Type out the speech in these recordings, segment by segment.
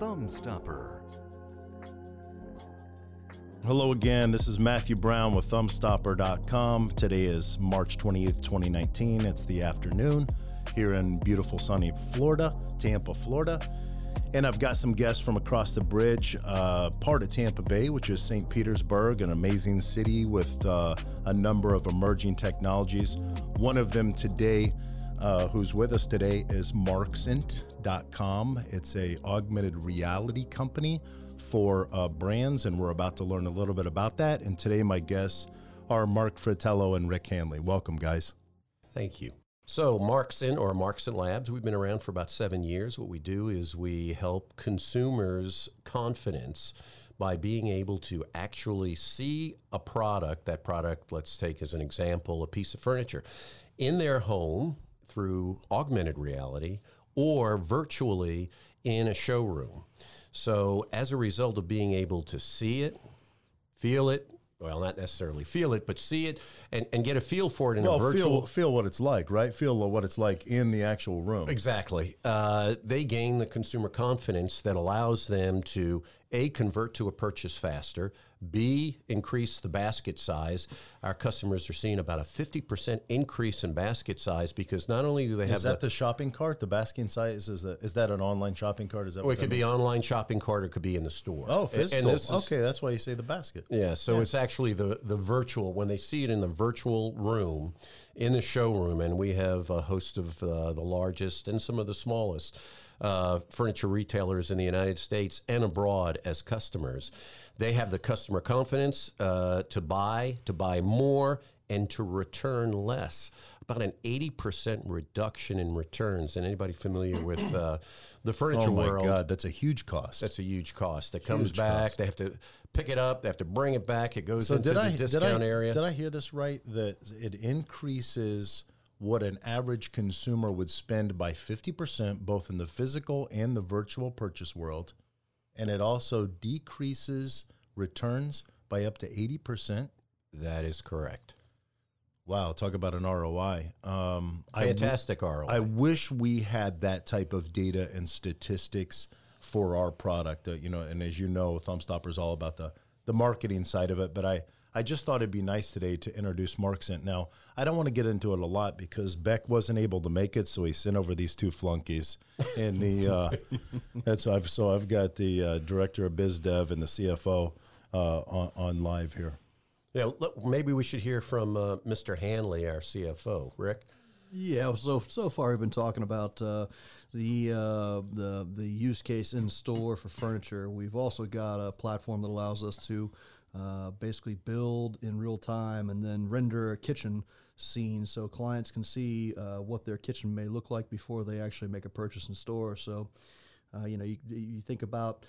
Thumbstopper. Hello again. This is Matthew Brown with Thumbstopper.com. Today is March 28th, 2019. It's the afternoon here in beautiful sunny Florida, Tampa, Florida. And I've got some guests from across the bridge, uh, part of Tampa Bay, which is St. Petersburg, an amazing city with uh, a number of emerging technologies. One of them today, uh, who's with us today, is Marxent.com. It's a augmented reality company for uh, brands, and we're about to learn a little bit about that. And today, my guests are Marc Fratello and Rick Hanley. Welcome, guys. Thank you. So, Marxent or Marxent Labs, we've been around for about seven years. What we do is we help consumers' confidence by being able to actually see a product, that product, let's take as an example, a piece of furniture, in their home through augmented reality or virtually in a showroom. So, as a result of being able to see it, feel it, well, not necessarily feel it, but see it and, and get a feel for it in well, a virtual. feel feel what it's like, right? Feel what it's like in the actual room. Exactly. Uh, they gain the consumer confidence that allows them to a convert to a purchase faster, b increase the basket size. Our customers are seeing about a fifty percent increase in basket size because not only do they have Is that the, shopping cart? The basket size is that is that an online shopping cart? Is that well, what it could be means? online shopping cart or it could be in the store. Oh, physical. And this is, okay, that's why you say the basket. Yeah, so it's actually the the virtual when they see it in the virtual room, in the showroom, and we have a host of uh, the largest and some of the smallest uh, furniture retailers in the United States and abroad as customers. They have the customer confidence uh, to buy, to buy more, and to return less. About an eighty percent reduction in returns. And anybody familiar with uh, the furniture world? Oh my world? god, that's a huge cost. That's a huge cost. That comes Huge back. cost. They have to pick it up. They have to bring it back. It goes so into did the I discount did I, area. Did I hear this right? That it increases what an average consumer would spend by fifty percent, both in the physical and the virtual purchase world, and it also decreases returns by up to eighty percent. that is correct. Wow, talk about an ROI. Um, I w- Fantastic ROI. I wish we had that type of data and statistics for our product. Uh, you know, and as you know, Thumbstopper is all about the the marketing side of it. But I I just thought it'd be nice today to introduce Marxent. Now I don't want to get into it a lot because Beck wasn't able to make it, so he sent over these two flunkies. And the uh, that's I've so I've got the uh, director of biz dev and the CFO on, on live here. yeah, look, maybe we should hear from uh, Mr. Hanley, our CFO. Rick. Yeah, so so far we've been talking about uh, the uh, the the use case in store for furniture. We've also got a platform that allows us to uh, basically build in real time and then render a kitchen scene, so clients can see uh, what their kitchen may look like before they actually make a purchase in store. So, uh, you know, you, you think about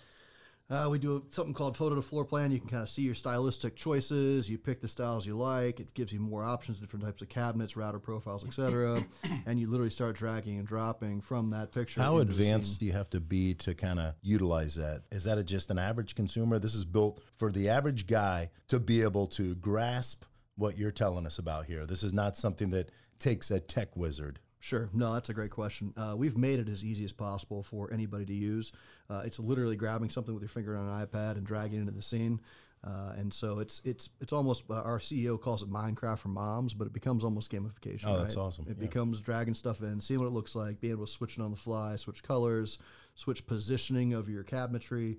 uh, we do something called photo to floor plan. You can kind of see your stylistic choices. You pick the styles you like. It gives you more options, different types of cabinets, router profiles, etc. and you literally start dragging and dropping from that picture. How into the scene. advanced do you have to be to kind of utilize that? Is that a, just an average consumer? This is built for the average guy to be able to grasp what you're telling us about here. This is not something that takes a tech wizard. Sure. No, that's a great question. Uh, we've made it as easy as possible for anybody to use. Uh, it's literally grabbing something with your finger on an iPad and dragging it into the scene. Uh, and so it's it's it's almost uh, our CEO calls it Minecraft for moms, but it becomes almost gamification. Oh, that's right? awesome. It Yeah. becomes dragging stuff in, seeing what it looks like, being able to switch it on the fly, switch colors, switch positioning of your cabinetry.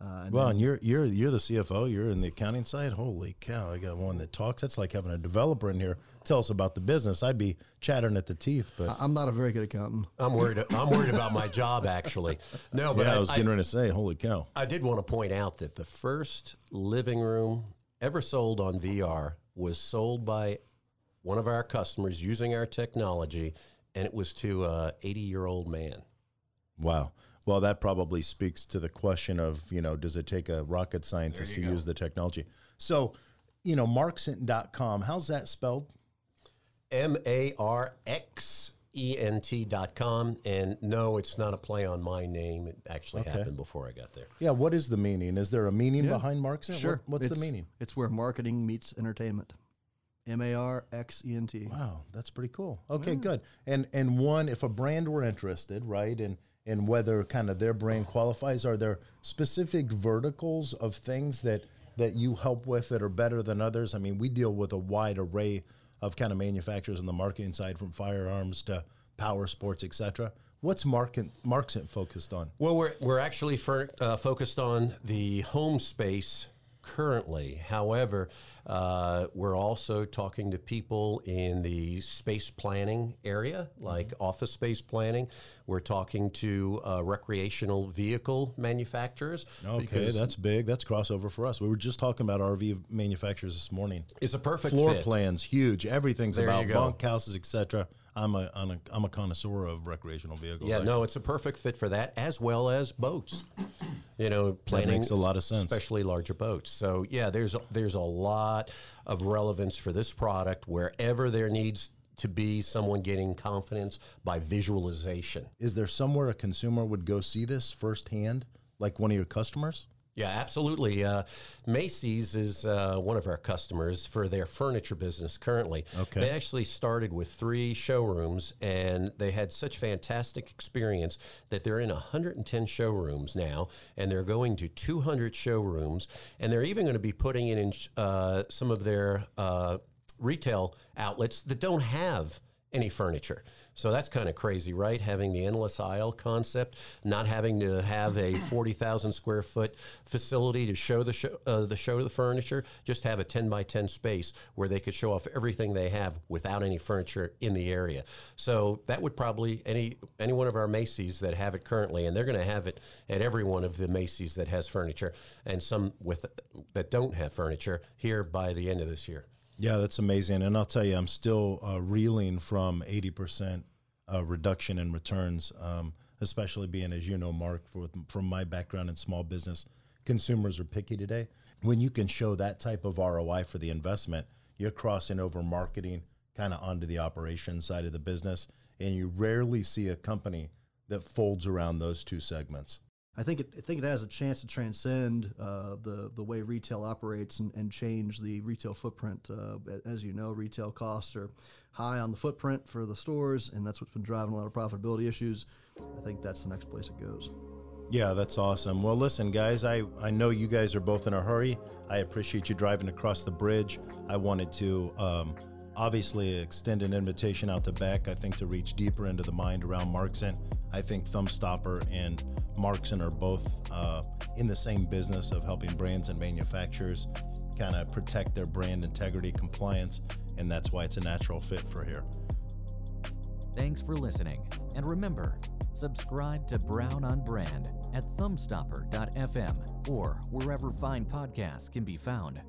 Uh, and Well, then- and you're you're you're the CFO. You're in the accounting side. Holy cow! I got one that talks. That's like having a developer in here tell us about the business. I'd be chattering at the teeth. But I- I'm not a very good accountant. I'm worried. I'm worried about my job actually. No, but yeah, I, I, was I, getting ready to say, holy cow! I did want to point out that the first living room ever sold on VR was sold by one of our customers using our technology, and it was to a 80 year old man. Wow. Well, that probably speaks to the question of, you know, does it take a rocket scientist to use the technology? So, you know, marxent.com, how's that spelled? M A R X E N T dot com. And no, it's not a play on my name. It actually happened before I got there. Yeah, what is the meaning? Is there a meaning behind Marxent? Sure. What- what's the meaning? It's where marketing meets entertainment. M A R X E N T. Wow, that's pretty cool. Okay, good. And and one, if a brand were interested, right, and and whether kind of their brand qualifies? Are there specific verticals of things that that you help with that are better than others? I mean, we deal with a wide array of kind of manufacturers on the marketing side, from firearms to power sports, etc. What's Marxent focused on? Well, we're we're actually for, uh, focused on the home space currently. However, uh, we're also talking to people in the space planning area, like mm-hmm. office space planning. We're talking to uh, recreational vehicle manufacturers. Okay, that's big. That's crossover for us. We were just talking about RV manufacturers this morning. It's a perfect floor fit. plans, huge. Everything's there about bunkhouses, etc. I'm a, I'm a I'm a connoisseur of recreational vehicles. Yeah, no, it's a perfect fit for that as well as boats. You know, planning that makes a lot of sense, especially larger boats. So yeah, there's there's a lot of relevance for this product wherever there needs to be someone getting confidence by visualization. Is there somewhere a consumer would go see this firsthand, like one of your customers? Yeah, absolutely. Uh, Macy's is uh, one of our customers for their furniture business currently. Okay. They actually started with three showrooms and they had such fantastic experience that they're in 110 showrooms now and they're going to 200 showrooms and they're even going to be putting in uh, some of their uh, retail outlets that don't have any furniture. So that's kind of crazy, right? Having the endless aisle concept, not having to have a 40,000 square foot facility to show the show, uh, the show the furniture, just have a 10 by 10 space where they could show off everything they have without any furniture in the area. So that would probably any any one of our Macy's that have it currently, and they're going to have it at every one of the Macy's that has furniture, and some with that don't have furniture here by the end of this year. Yeah, that's amazing. And I'll tell you, I'm still uh, reeling from 80% uh, reduction in returns, um, especially being, as you know, Marc, for, from my background in small business, consumers are picky today. When you can show that type of ROI for the investment, you're crossing over marketing kind of onto the operations side of the business. And you rarely see a company that folds around those two segments. I think it, I think it has a chance to transcend uh, the the way retail operates and, and change the retail footprint. Uh, as you know, retail costs are high on the footprint for the stores, and that's what's been driving a lot of profitability issues. I think that's the next place it goes. Yeah, that's awesome. Well, listen, guys, I, I know you guys are both in a hurry. I appreciate you driving across the bridge. I wanted to um, obviously extend an invitation out to Beck, I think, to reach deeper into the mind around Marxent. I think Thumbstopper and Marxent are both uh, in the same business of helping brands and manufacturers kind of protect their brand integrity compliance, and that's why it's a natural fit for here. Thanks for listening. And remember, subscribe to Brown on Brand at thumbstopper.fm or wherever fine podcasts can be found.